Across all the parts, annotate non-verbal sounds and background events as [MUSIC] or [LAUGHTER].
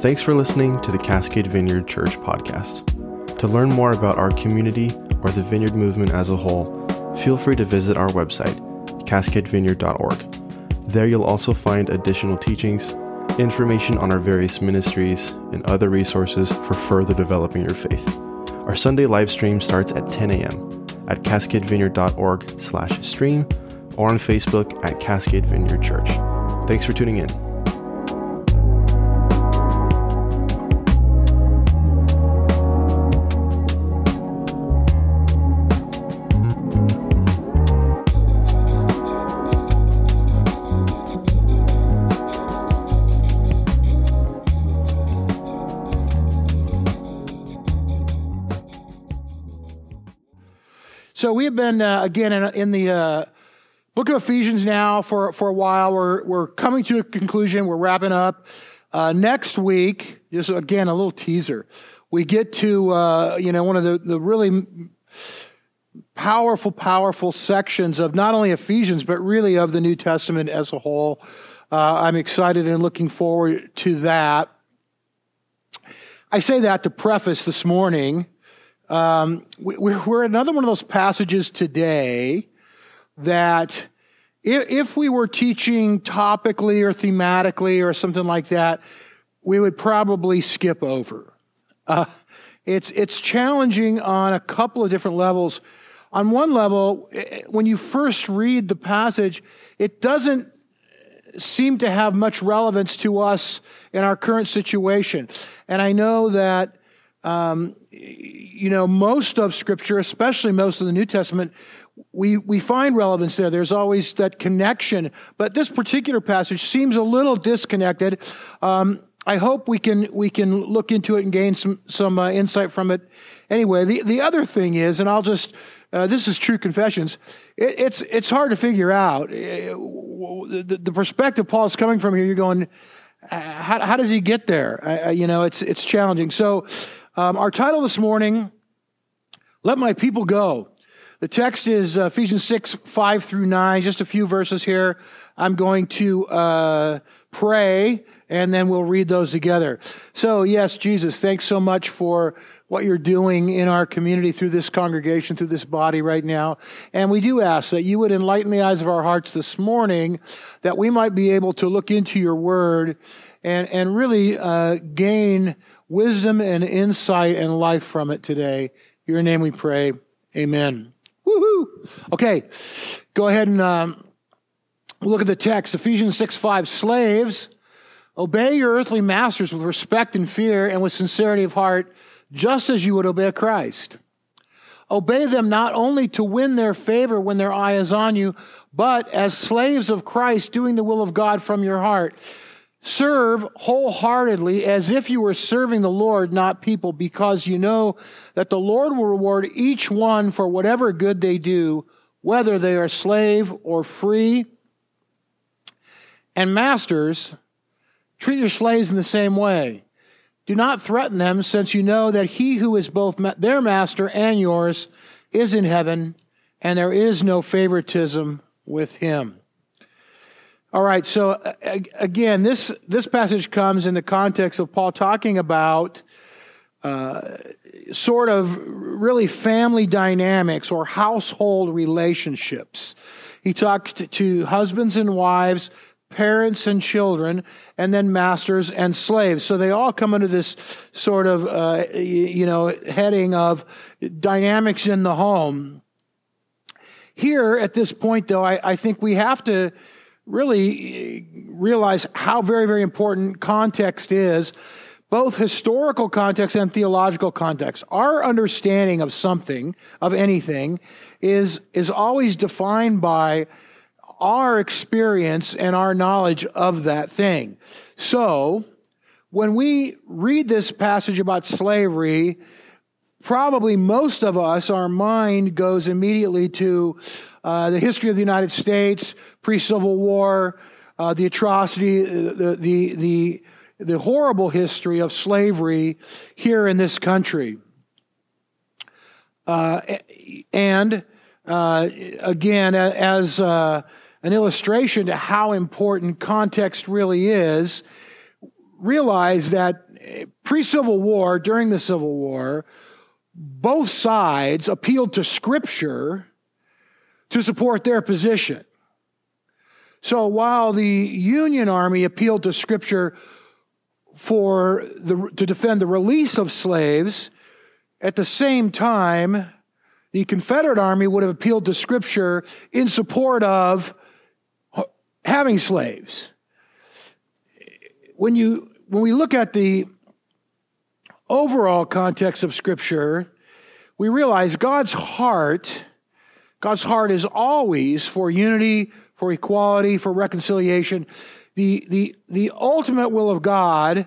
Thanks for listening to the Cascade Vineyard Church podcast. To learn more about our community or the Vineyard movement as a whole, feel free to visit our website, cascadevineyard.org. There you'll also find additional teachings, information on our various ministries, and other resources for further developing your faith. Our Sunday live stream starts at 10 a.m. at cascadevineyard.org slash stream or on Facebook at Cascade Vineyard Church. Thanks for tuning in. So we have been uh, again in, in the uh, book of Ephesians now for for a while. We're we're coming to a conclusion. We're wrapping up. Uh, next week, just again a little teaser. We get to uh, you know one of the the really powerful, powerful sections of not only Ephesians but really of the New Testament as a whole. Uh, I'm excited and looking forward to that. I say that to preface this morning um, we, we're another one of those passages today that if, if we were teaching topically or thematically or something like that, we would probably skip over. Uh, it's, it's challenging on a couple of different levels. On one level, eh, when you first read the passage, it doesn't seem to have much relevance to us in our current situation. And I know that um, you know, most of Scripture, especially most of the New Testament, we, we find relevance there. There's always that connection. But this particular passage seems a little disconnected. Um, I hope we can, we can look into it and gain some, some uh, insight from it. Anyway, the, the other thing is, and I'll just, uh, this is true confessions. It, it's, it's hard to figure out. Uh, the, the perspective Paul's coming from here, you're going, uh, how, how does he get there? Uh, you know, it's, it's challenging. So, um, our title this morning, Let My People Go. The text is uh, Ephesians 6, 5 through 9, just a few verses here. I'm going to uh, pray and then we'll read those together. So, yes, Jesus, thanks so much for what you're doing in our community through this congregation, through this body right now. And we do ask that you would enlighten the eyes of our hearts this morning, that we might be able to look into your word and, and really uh, gain wisdom and insight and life from it today. In your name we pray. Amen. Woohoo! Okay, go ahead and um, look at the text. Ephesians 6 5. Slaves, obey your earthly masters with respect and fear and with sincerity of heart, just as you would obey Christ. Obey them not only to win their favor when their eye is on you, but as slaves of Christ, doing the will of God from your heart Serve wholeheartedly as if you were serving the Lord, not people, because you know that the Lord will reward each one for whatever good they do, whether they are slave or free. And masters, treat your slaves in the same way. Do not threaten them, since you know that he who is both their master and yours is in heaven, and there is no favoritism with him. All right, so again, this, this passage comes in the context of Paul talking about uh, sort of really family dynamics or household relationships. He talks to, to husbands and wives, parents and children, and then masters and slaves. So they all come under this sort of, uh, you know, heading of dynamics in the home. Here, at this point, though, I, I think we have to really uh, realize how very, very important context is, both historical context and theological context. Our understanding of something, of anything, is, is always defined by our experience and our knowledge of that thing. So, when we read this passage about slavery, probably most of us, our mind goes immediately to uh, the history of the United States, pre Civil War, uh, the atrocity, uh, the, the, the, the horrible history of slavery here in this country. Uh, and uh, again, as uh, an illustration to how important context really is, realize that pre Civil War, during the Civil War, both sides appealed to Scripture to support their position. So while the Union Army appealed to Scripture for the, to defend the release of slaves, at the same time, the Confederate Army would have appealed to Scripture in support of having slaves. When you when we look at the overall context of Scripture, we realize God's heart, God's heart is always for unity, for equality, for reconciliation. The, the, the ultimate will of God,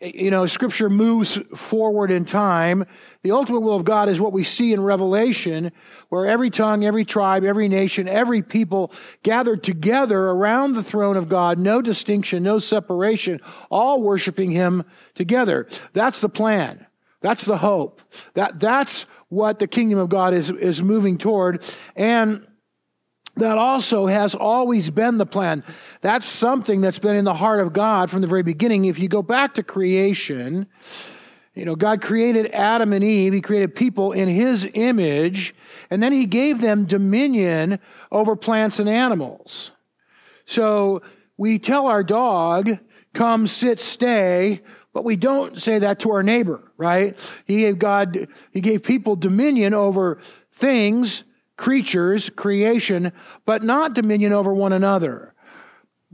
you know, Scripture moves forward in time. The ultimate will of God is what we see in Revelation, where every tongue, every tribe, every nation, every people gathered together around the throne of God, no distinction, no separation, all worshiping Him together. That's the plan. That's the hope. That, that's what the kingdom of God is, is moving toward. And that also has always been the plan. That's something that's been in the heart of God from the very beginning. If you go back to creation, you know, God created Adam and Eve. He created people in his image, and then he gave them dominion over plants and animals. So we tell our dog, come, sit, stay, but we don't say that to our neighbor, right? He gave God, he gave people dominion over things, creatures, creation, but not dominion over one another.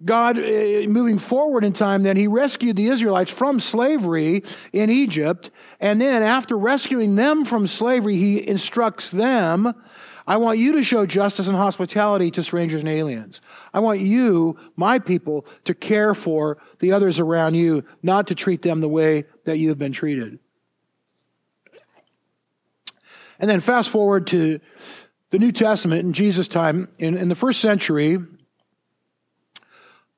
God, uh, moving forward in time, then he rescued the Israelites from slavery in Egypt. And then after rescuing them from slavery, he instructs them I want you to show justice and hospitality to strangers and aliens. I want you, my people, to care for the others around you, not to treat them the way that you have been treated. And then fast forward to the New Testament in Jesus' time. In, in the first century,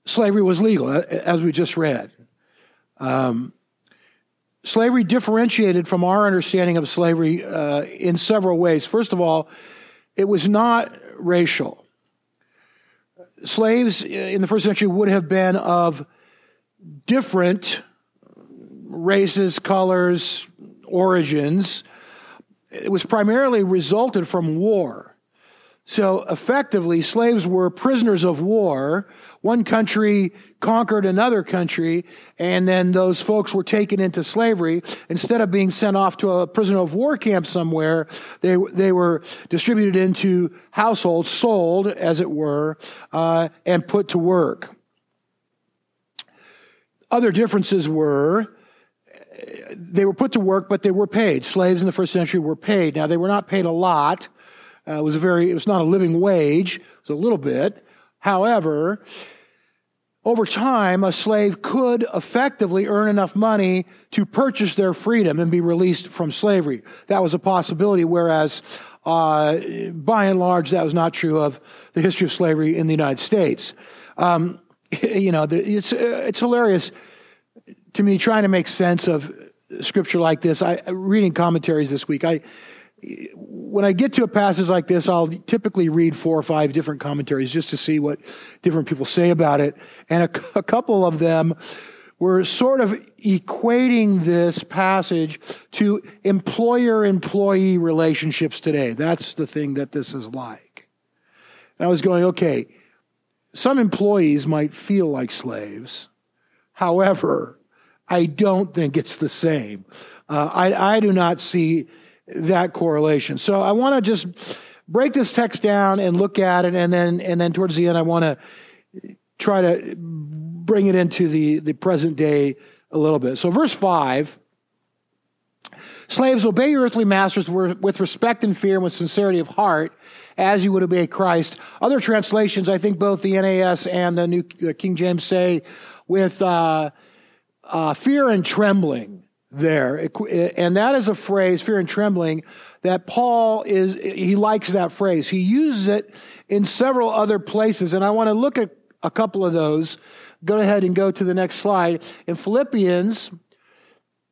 slavery was legal, as we just read. Um, slavery differentiated from our understanding of slavery uh, in several ways. First of all, it was not racial. Slaves in the first century would have been of different races, colors, origins. It was primarily resulted from war. So effectively, slaves were prisoners of war. One country conquered another country, and then those folks were taken into slavery. Instead of being sent off to a prisoner of war camp somewhere, they, they were distributed into households, sold, as it were, uh, and put to work. Other differences were they were put to work, but they were paid. Slaves in the first century were paid. Now, they were not paid a lot. Uh, it was a very, it was not a living wage. It was a little bit. However, over time, a slave could effectively earn enough money to purchase their freedom and be released from slavery. That was a possibility, whereas uh, by and large, that was not true of the history of slavery in the United States. Um, [LAUGHS] you know, it's, it's hilarious to me trying to make sense of scripture like this. I reading commentaries this week. I when I get to a passage like this, I'll typically read four or five different commentaries just to see what different people say about it. And a, a couple of them were sort of equating this passage to employer employee relationships today. That's the thing that this is like. And I was going, okay, some employees might feel like slaves. However, I don't think it's the same. Uh, I, I do not see that correlation. So I want to just break this text down and look at it, and then and then towards the end, I want to try to bring it into the the present day a little bit. So verse five. Slaves, obey your earthly masters with respect and fear and with sincerity of heart, as you would obey Christ. Other translations, I think both the NAS and the New King James say, with uh, uh, fear and trembling there. And that is a phrase, fear and trembling, that Paul is, he likes that phrase. He uses it in several other places. And I want to look at a couple of those. Go ahead and go to the next slide. In Philippians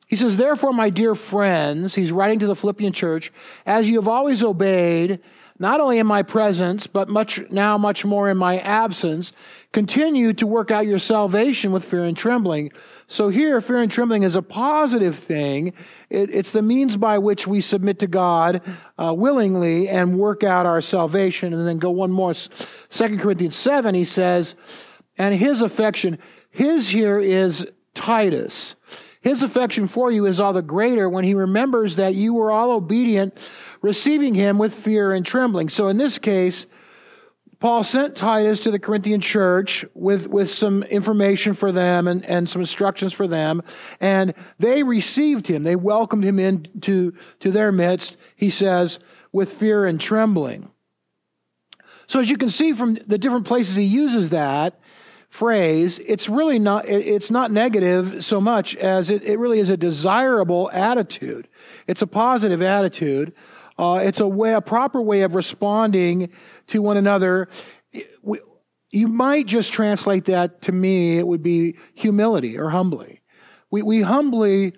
He says, Therefore, my dear friends, he's writing to the Philippian church, as you have always obeyed, not only in my presence, but much now much more in my absence, continue to work out your salvation with fear and trembling. So here, fear and trembling is a positive thing. It, it's the means by which we submit to God uh, willingly and work out our salvation. And then go one more. Second Corinthians 7, he says, and his affection, his here is Titus. His affection for you is all the greater when he remembers that you were all obedient, receiving him with fear and trembling. So in this case, Paul sent Titus to the Corinthian church with, with some information for them and, and some instructions for them. And they received him. They welcomed him into to their midst, he says, with fear and trembling. So as you can see from the different places he uses that, phrase, it's really not, it's not negative so much as it, it really is a desirable attitude. It's a positive attitude. Uh, it's a way, a proper way of responding to one another. We, you might just translate that to me, it would be humility or humbly. We, we humbly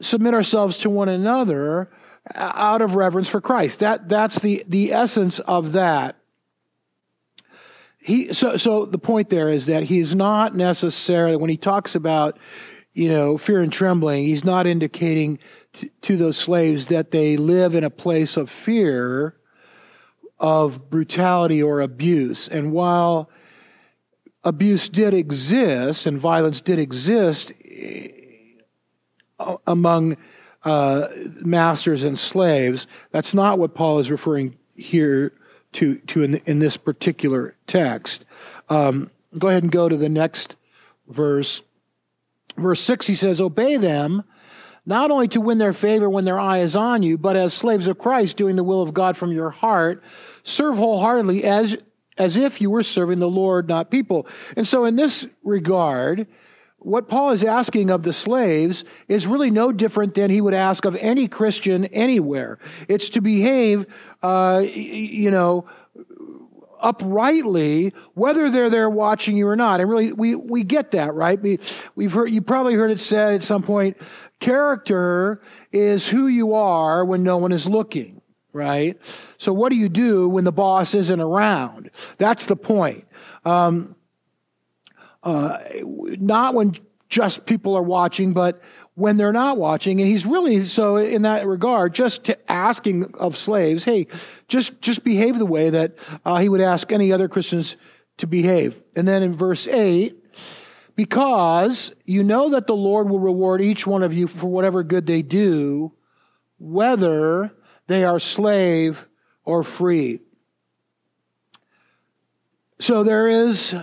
submit ourselves to one another out of reverence for Christ. That, that's the, the essence of that he so so the point there is that he's not necessarily when he talks about you know fear and trembling he's not indicating t- to those slaves that they live in a place of fear of brutality or abuse and while abuse did exist and violence did exist eh, among uh, masters and slaves that's not what paul is referring here to, to in, in this particular text. Um, go ahead and go to the next verse. Verse 6, he says, Obey them, not only to win their favor when their eye is on you, but as slaves of Christ, doing the will of God from your heart. Serve wholeheartedly as, as if you were serving the Lord, not people. And so, in this regard, what Paul is asking of the slaves is really no different than he would ask of any Christian anywhere. It's to behave, uh, you know, uprightly, whether they're there watching you or not. And really, we, we get that, right? We, we've heard, you probably heard it said at some point, character is who you are when no one is looking, right? So what do you do when the boss isn't around? That's the point. Um, uh, not when just people are watching, but when they're not watching. And he's really, so in that regard, just asking of slaves, hey, just, just behave the way that uh, he would ask any other Christians to behave. And then in verse 8, because you know that the Lord will reward each one of you for whatever good they do, whether they are slave or free. So there is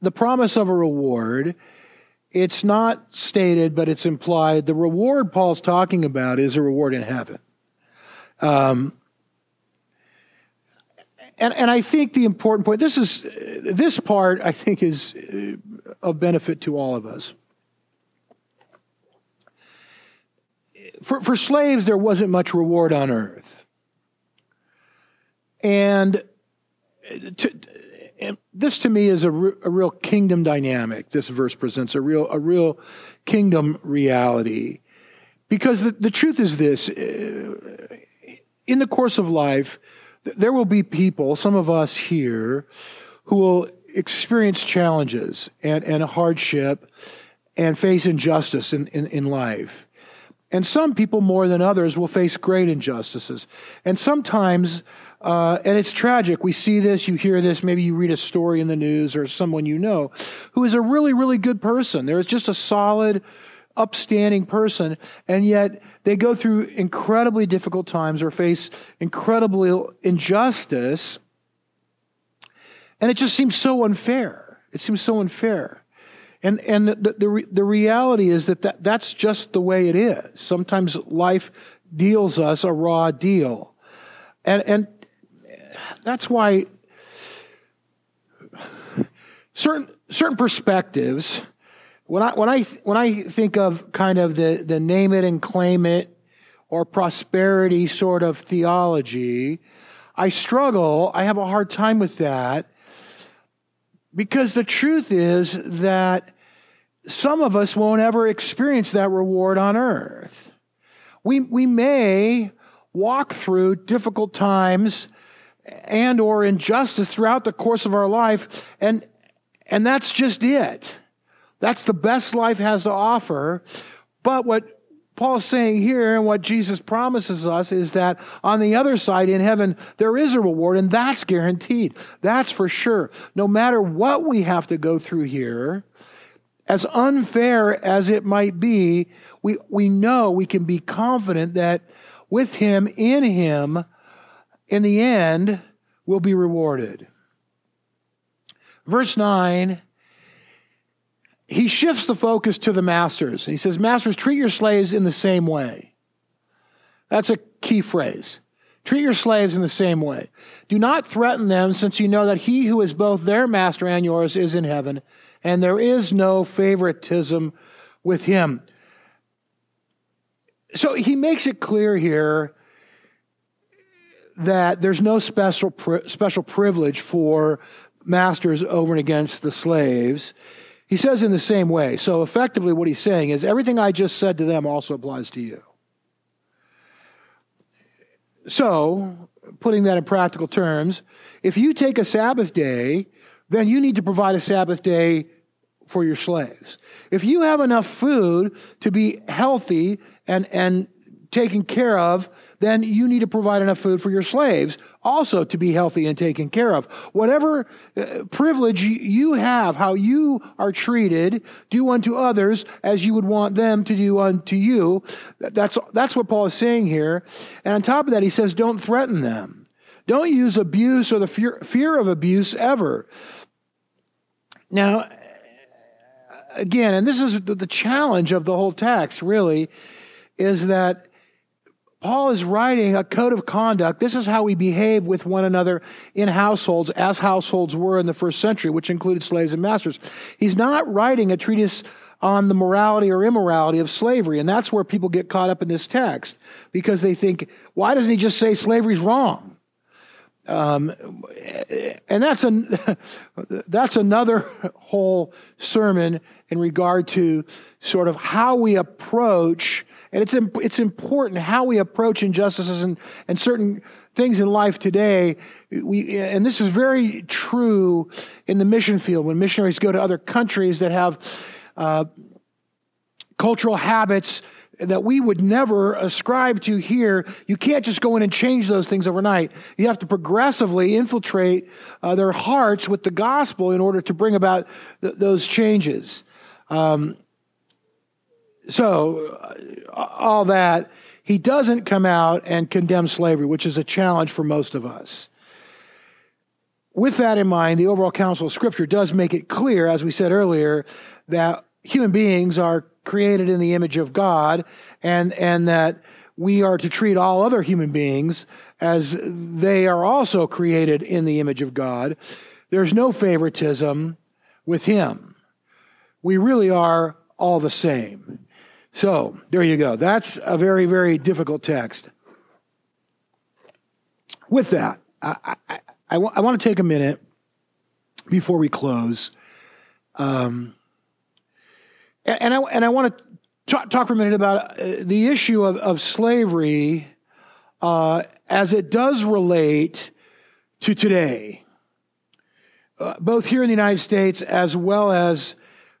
the promise of a reward, it's not stated, but it's implied. The reward Paul's talking about is a reward in heaven. Um, and, and I think the important point, this is, this part I think is uh, of benefit to all of us. For, for slaves, there wasn't much reward on earth. And to, and this to me is a, re- a real kingdom dynamic. This verse presents a real, a real kingdom reality. Because the, the truth is this uh, in the course of life, there will be people, some of us here, who will experience challenges and, and hardship and face injustice in, in, in life. And some people more than others will face great injustices. And sometimes uh, and it's tragic. We see this, you hear this, maybe you read a story in the news or someone you know who is a really, really good person. There is just a solid, upstanding person, and yet they go through incredibly difficult times or face incredible injustice, and it just seems so unfair. It seems so unfair. And, and the, the, the reality is that, that that's just the way it is. Sometimes life deals us a raw deal. And, and that's why certain certain perspectives when I when I when I think of kind of the the name it and claim it or prosperity sort of theology, I struggle. I have a hard time with that because the truth is that some of us won't ever experience that reward on earth. We, we may walk through difficult times and or injustice throughout the course of our life and and that's just it. That's the best life has to offer. But what paul's saying here and what jesus promises us is that on the other side in heaven there is a reward and that's guaranteed. That's for sure. No matter what we have to go through here as unfair as it might be we, we know we can be confident that with him in him in the end will be rewarded. Verse 9, he shifts the focus to the masters. He says, Masters, treat your slaves in the same way. That's a key phrase. Treat your slaves in the same way. Do not threaten them, since you know that he who is both their master and yours is in heaven, and there is no favoritism with him. So he makes it clear here that there's no special special privilege for masters over and against the slaves. He says in the same way. So effectively, what he's saying is everything I just said to them also applies to you. So, putting that in practical terms, if you take a Sabbath day, then you need to provide a Sabbath day for your slaves. If you have enough food to be healthy and, and taken care of, then you need to provide enough food for your slaves also to be healthy and taken care of. Whatever uh, privilege you have, how you are treated, do unto others as you would want them to do unto you. That's, that's what Paul is saying here. And on top of that, he says, don't threaten them. Don't use abuse or the fear, fear of abuse ever. Now, again, and this is the challenge of the whole text, really, is that Paul is writing a code of conduct. This is how we behave with one another in households, as households were in the first century, which included slaves and masters. He's not writing a treatise on the morality or immorality of slavery. And that's where people get caught up in this text because they think, why doesn't he just say slavery's wrong? Um, and that's an, [LAUGHS] that's another [LAUGHS] whole sermon in regard to sort of how we approach and it's, it's important how we approach injustices and, and certain things in life today. We, and this is very true in the mission field when missionaries go to other countries that have uh, cultural habits that we would never ascribe to here. You can't just go in and change those things overnight. You have to progressively infiltrate uh, their hearts with the gospel in order to bring about th- those changes. Um, so, uh, all that, he doesn't come out and condemn slavery, which is a challenge for most of us. With that in mind, the overall counsel of Scripture does make it clear, as we said earlier, that human beings are created in the image of God and, and that we are to treat all other human beings as they are also created in the image of God. There's no favoritism with Him. We really are all the same. So there you go. That's a very, very difficult text. With that, I, I, I, I want to take a minute before we close. Um, and, I, and I want to talk, talk for a minute about uh, the issue of, of slavery uh, as it does relate to today, uh, both here in the United States as well as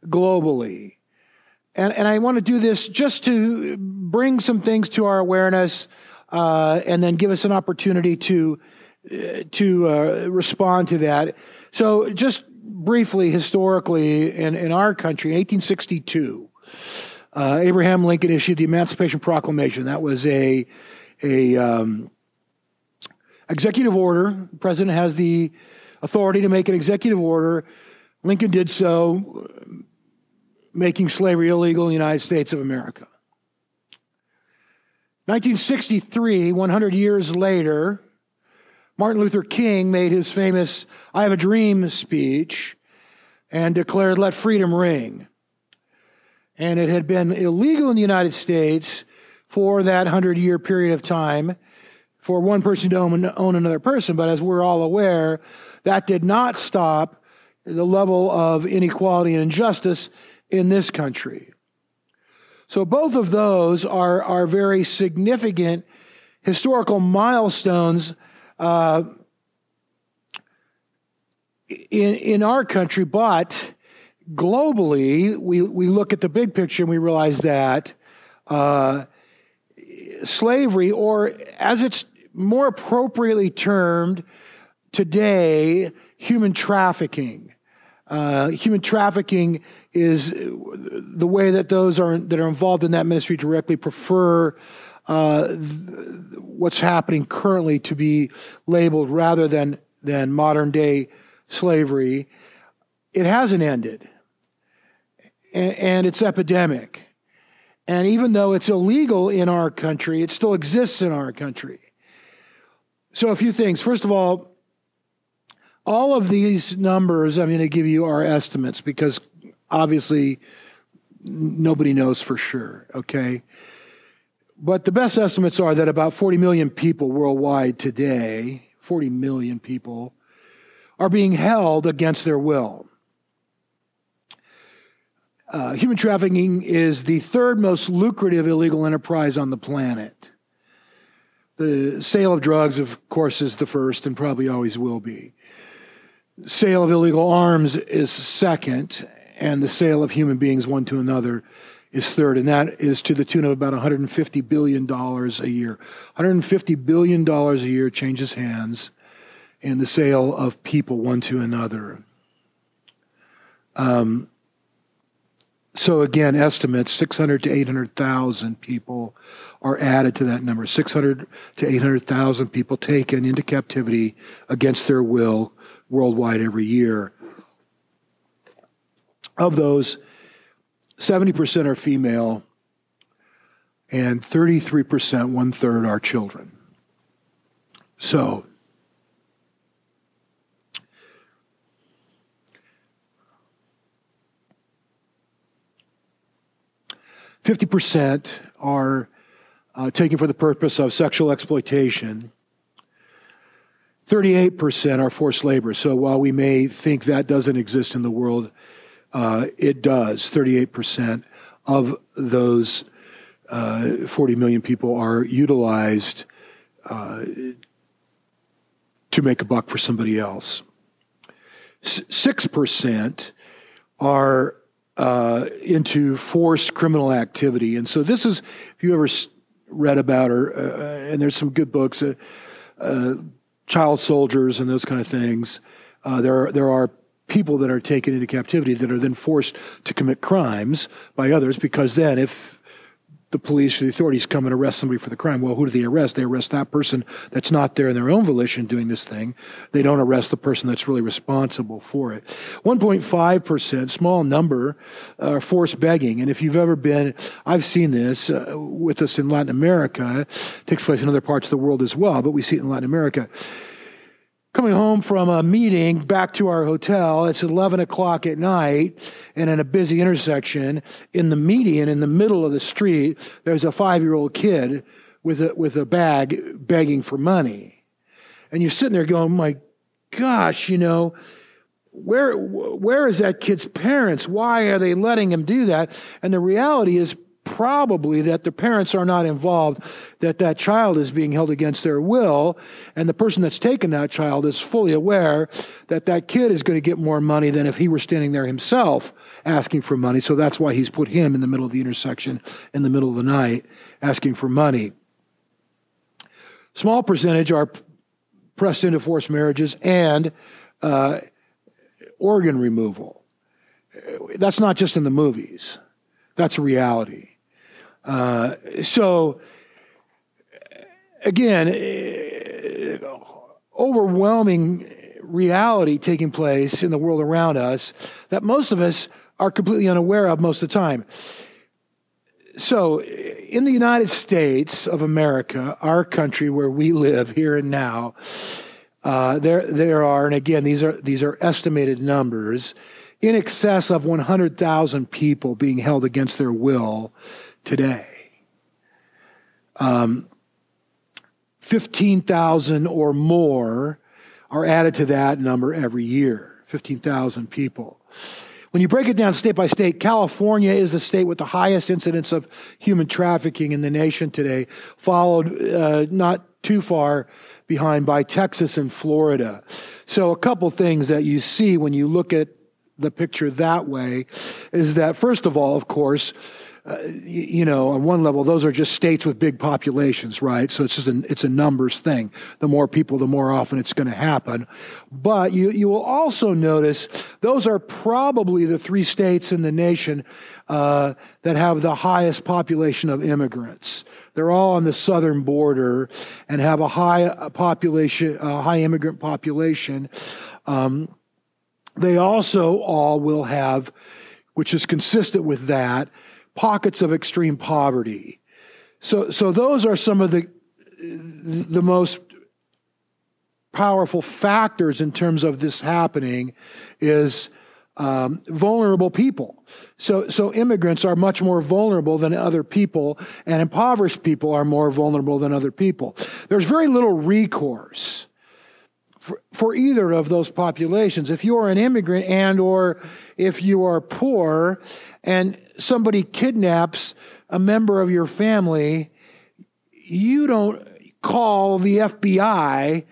globally. And, and I want to do this just to bring some things to our awareness uh, and then give us an opportunity to, uh, to uh, respond to that. So, just briefly, historically, in, in our country, 1862, uh, Abraham Lincoln issued the Emancipation Proclamation. That was a, a um, executive order. The president has the authority to make an executive order. Lincoln did so making slavery illegal in the United States of America. 1963, 100 years later, Martin Luther King made his famous I Have a Dream speech and declared, Let freedom ring. And it had been illegal in the United States for that 100 year period of time for one person to own, own another person. But as we're all aware, that did not stop the level of inequality and injustice in this country. So both of those are, are very significant historical milestones uh, in, in our country, but globally, we, we look at the big picture and we realize that uh, slavery, or as it's more appropriately termed today, human trafficking. Uh, human trafficking is the way that those are that are involved in that ministry directly prefer uh, what's happening currently to be labeled rather than than modern day slavery. It hasn't ended, and, and it's epidemic. And even though it's illegal in our country, it still exists in our country. So, a few things. First of all, all of these numbers I'm going to give you are estimates because obviously nobody knows for sure, okay? But the best estimates are that about 40 million people worldwide today, 40 million people, are being held against their will. Uh, human trafficking is the third most lucrative illegal enterprise on the planet. The sale of drugs, of course, is the first and probably always will be. Sale of illegal arms is second, and the sale of human beings one to another is third, and that is to the tune of about $150 billion a year. $150 billion a year changes hands in the sale of people one to another. Um, so again, estimates 600 to 800,000 people are added to that number. 600 to 800,000 people taken into captivity against their will worldwide every year. Of those, 70% are female, and 33%, one third, are children. So, Fifty percent are uh, taken for the purpose of sexual exploitation. 38% are forced labor. So while we may think that doesn't exist in the world, uh, it does. 38% of those uh, 40 million people are utilized uh, to make a buck for somebody else. 6% are uh, into forced criminal activity. And so this is, if you ever read about her, uh, and there's some good books, uh, child soldiers and those kind of things. There, are, there are people that are taken into captivity that are then forced to commit crimes by others because then if the police or the authorities come and arrest somebody for the crime. Well, who do they arrest? They arrest that person that's not there in their own volition doing this thing. They don't arrest the person that's really responsible for it. 1.5%, small number, are forced begging. And if you've ever been, I've seen this uh, with us in Latin America. It takes place in other parts of the world as well, but we see it in Latin America coming home from a meeting back to our hotel. It's 11 o'clock at night and in a busy intersection in the median in the middle of the street, there's a five year old kid with a, with a bag begging for money. And you're sitting there going, my gosh, you know, where, where is that kid's parents? Why are they letting him do that? And the reality is probably that the parents are not involved, that that child is being held against their will, and the person that's taken that child is fully aware that that kid is going to get more money than if he were standing there himself asking for money. So that's why he's put him in the middle of the intersection in the middle of the night asking for money. Small percentage are pressed into forced marriages and uh, organ removal. That's not just in the movies. That's a reality. Uh, so, again, uh, overwhelming reality taking place in the world around us that most of us are completely unaware of most of the time. So, in the United States of America, our country where we live here and now, uh, there there are, and again, these are these are estimated numbers, in excess of 100,000 people being held against their will today. Um, 15,000 or more are added to that number every year, 15,000 people. When you break it down state by state, California is the state with the highest incidence of human trafficking in the nation today, followed uh, not too far behind by Texas and Florida. So, a couple things that you see when you look at the picture that way is that, first of all, of course, uh, you know, on one level, those are just states with big populations, right? So it's just it's a numbers thing. The more people, the more often it's going to happen. But you, you will also notice those are probably the three states in the nation uh, that have the highest population of immigrants. They're all on the southern border and have a high population, a high immigrant population. Um, they also all will have, which is consistent with that, pockets of extreme poverty. So, so those are some of the, the most powerful factors in terms of this happening is um, vulnerable people. So, so immigrants are much more vulnerable than other people, and impoverished people are more vulnerable than other people. There's very little recourse for, for either of those populations. If you are an immigrant and or if you are poor and somebody kidnaps a member of your family, you don't call the FBI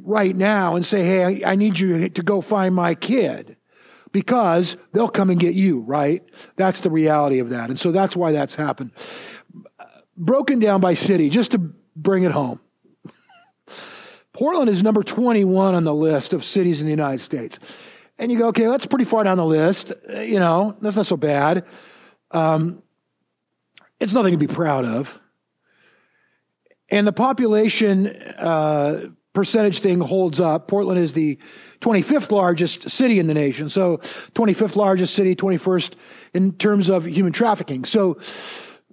right now and say, hey, I need you to go find my kid because they'll come and get you, right? That's the reality of that. And so that's why that's happened. Broken down by city, just to bring it home. Portland is number 21 on the list of cities in the United States. And you go, okay, that's pretty far down the list. You know, that's not so bad. Um, it's nothing to be proud of. And the population uh, percentage thing holds up. Portland is the 25th largest city in the nation. So, 25th largest city, 21st in terms of human trafficking. So,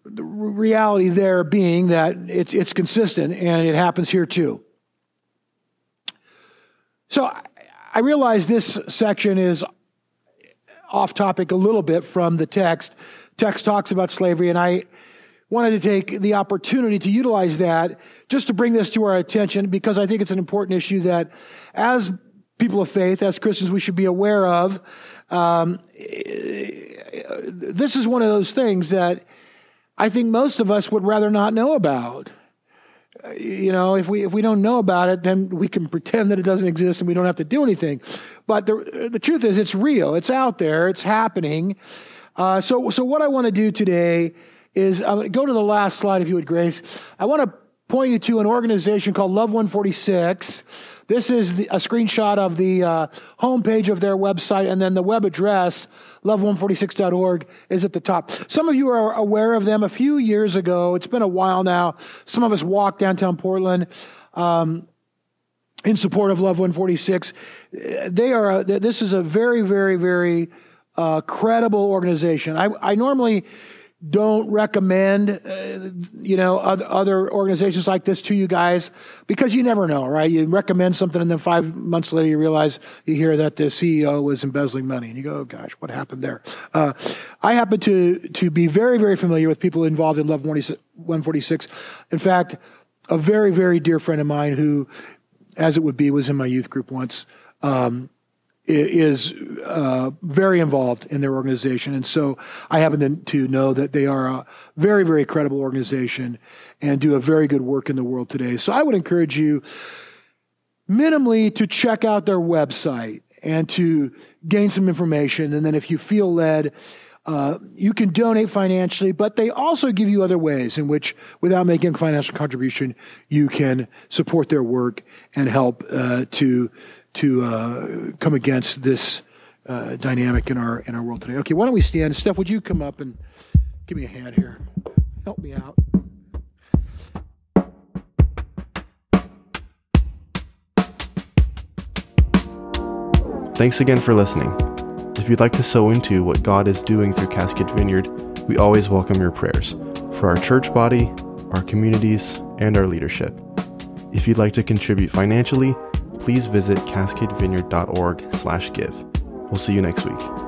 the reality there being that it's, it's consistent and it happens here too. So I realize this section is off topic a little bit from the text. Text talks about slavery, and I wanted to take the opportunity to utilize that just to bring this to our attention because I think it's an important issue that as people of faith, as Christians, we should be aware of. Um, this is one of those things that I think most of us would rather not know about you know, if we if we don't know about it, then we can pretend that it doesn't exist and we don't have to do anything. But the the truth is, it's real. It's out there. It's happening. Uh, so so what I want to do today is uh, go to the last slide, if you would, Grace. I want to point you to an organization called Love 146. This is the, a screenshot of the uh, homepage of their website, and then the web address, love146.org, is at the top. Some of you are aware of them. A few years ago, it's been a while now, some of us walked downtown Portland. Um, in support of Love 146, they are. A, this is a very, very, very uh, credible organization. I, I normally don't recommend, uh, you know, other, other organizations like this to you guys because you never know, right? You recommend something and then five months later you realize you hear that the CEO was embezzling money and you go, oh gosh, what happened there? Uh, I happen to, to be very, very familiar with people involved in Love 146. In fact, a very, very dear friend of mine who, as it would be, was in my youth group once. Um, is uh, very involved in their organization. And so I happen to know that they are a very, very credible organization and do a very good work in the world today. So I would encourage you minimally to check out their website and to gain some information. And then if you feel led, uh, you can donate financially, but they also give you other ways in which, without making a financial contribution, you can support their work and help uh, to to uh, come against this uh, dynamic in our in our world today. Okay, why don't we stand? Steph, would you come up and give me a hand here? Help me out. Thanks again for listening. If you'd like to sow into what God is doing through Cascade Vineyard, we always welcome your prayers for our church body, our communities, and our leadership. If you'd like to contribute financially, please visit cascadevineyard.org/give. We'll see you next week.